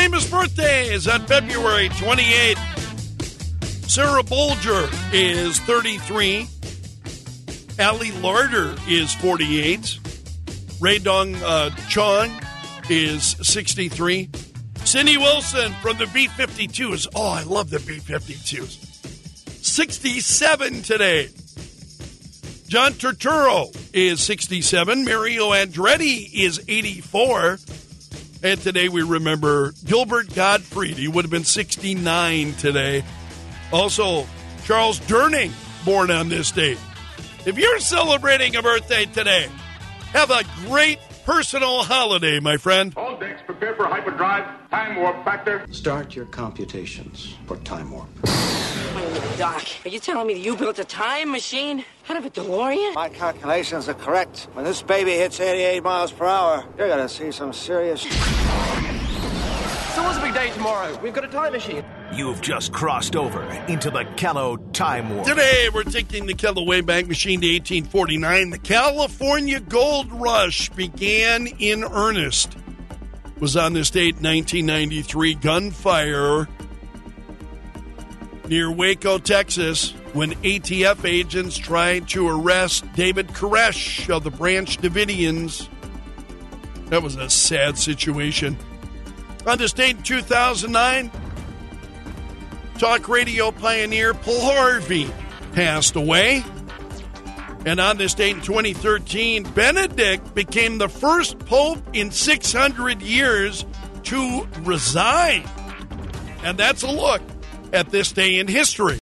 famous birthdays on February 28th. Sarah Bolger is 33. Ali Larter is 48. Rae Dawn uh, Chong is 63. Cindy Wilson from the B 52s. Oh, I love the B 52s. 67 today. John Turturro is 67. Mario Andretti is 84. And today we remember Gilbert Gottfried. He would have been 69 today. Also, Charles Durning, born on this date. If you're celebrating a birthday today, have a great personal holiday, my friend. All decks prepare for hyperdrive. Time warp factor. Start your computations for time warp. Wait a minute, Doc. Are you telling me that you built a time machine out of a DeLorean? My calculations are correct. When this baby hits 88 miles per hour, you're gonna see some serious. So what's a big day tomorrow? We've got a time machine. You've just crossed over into the Kello Time Warp. Today, we're taking the Kello Wayback Machine to 1849. The California Gold Rush began in earnest. Was on this date, 1993. Gunfire near Waco, Texas, when ATF agents tried to arrest David Koresh of the Branch Davidians. That was a sad situation. On this date in 2009, talk radio pioneer Paul Harvey passed away. And on this date in 2013, Benedict became the first pope in 600 years to resign. And that's a look at this day in history.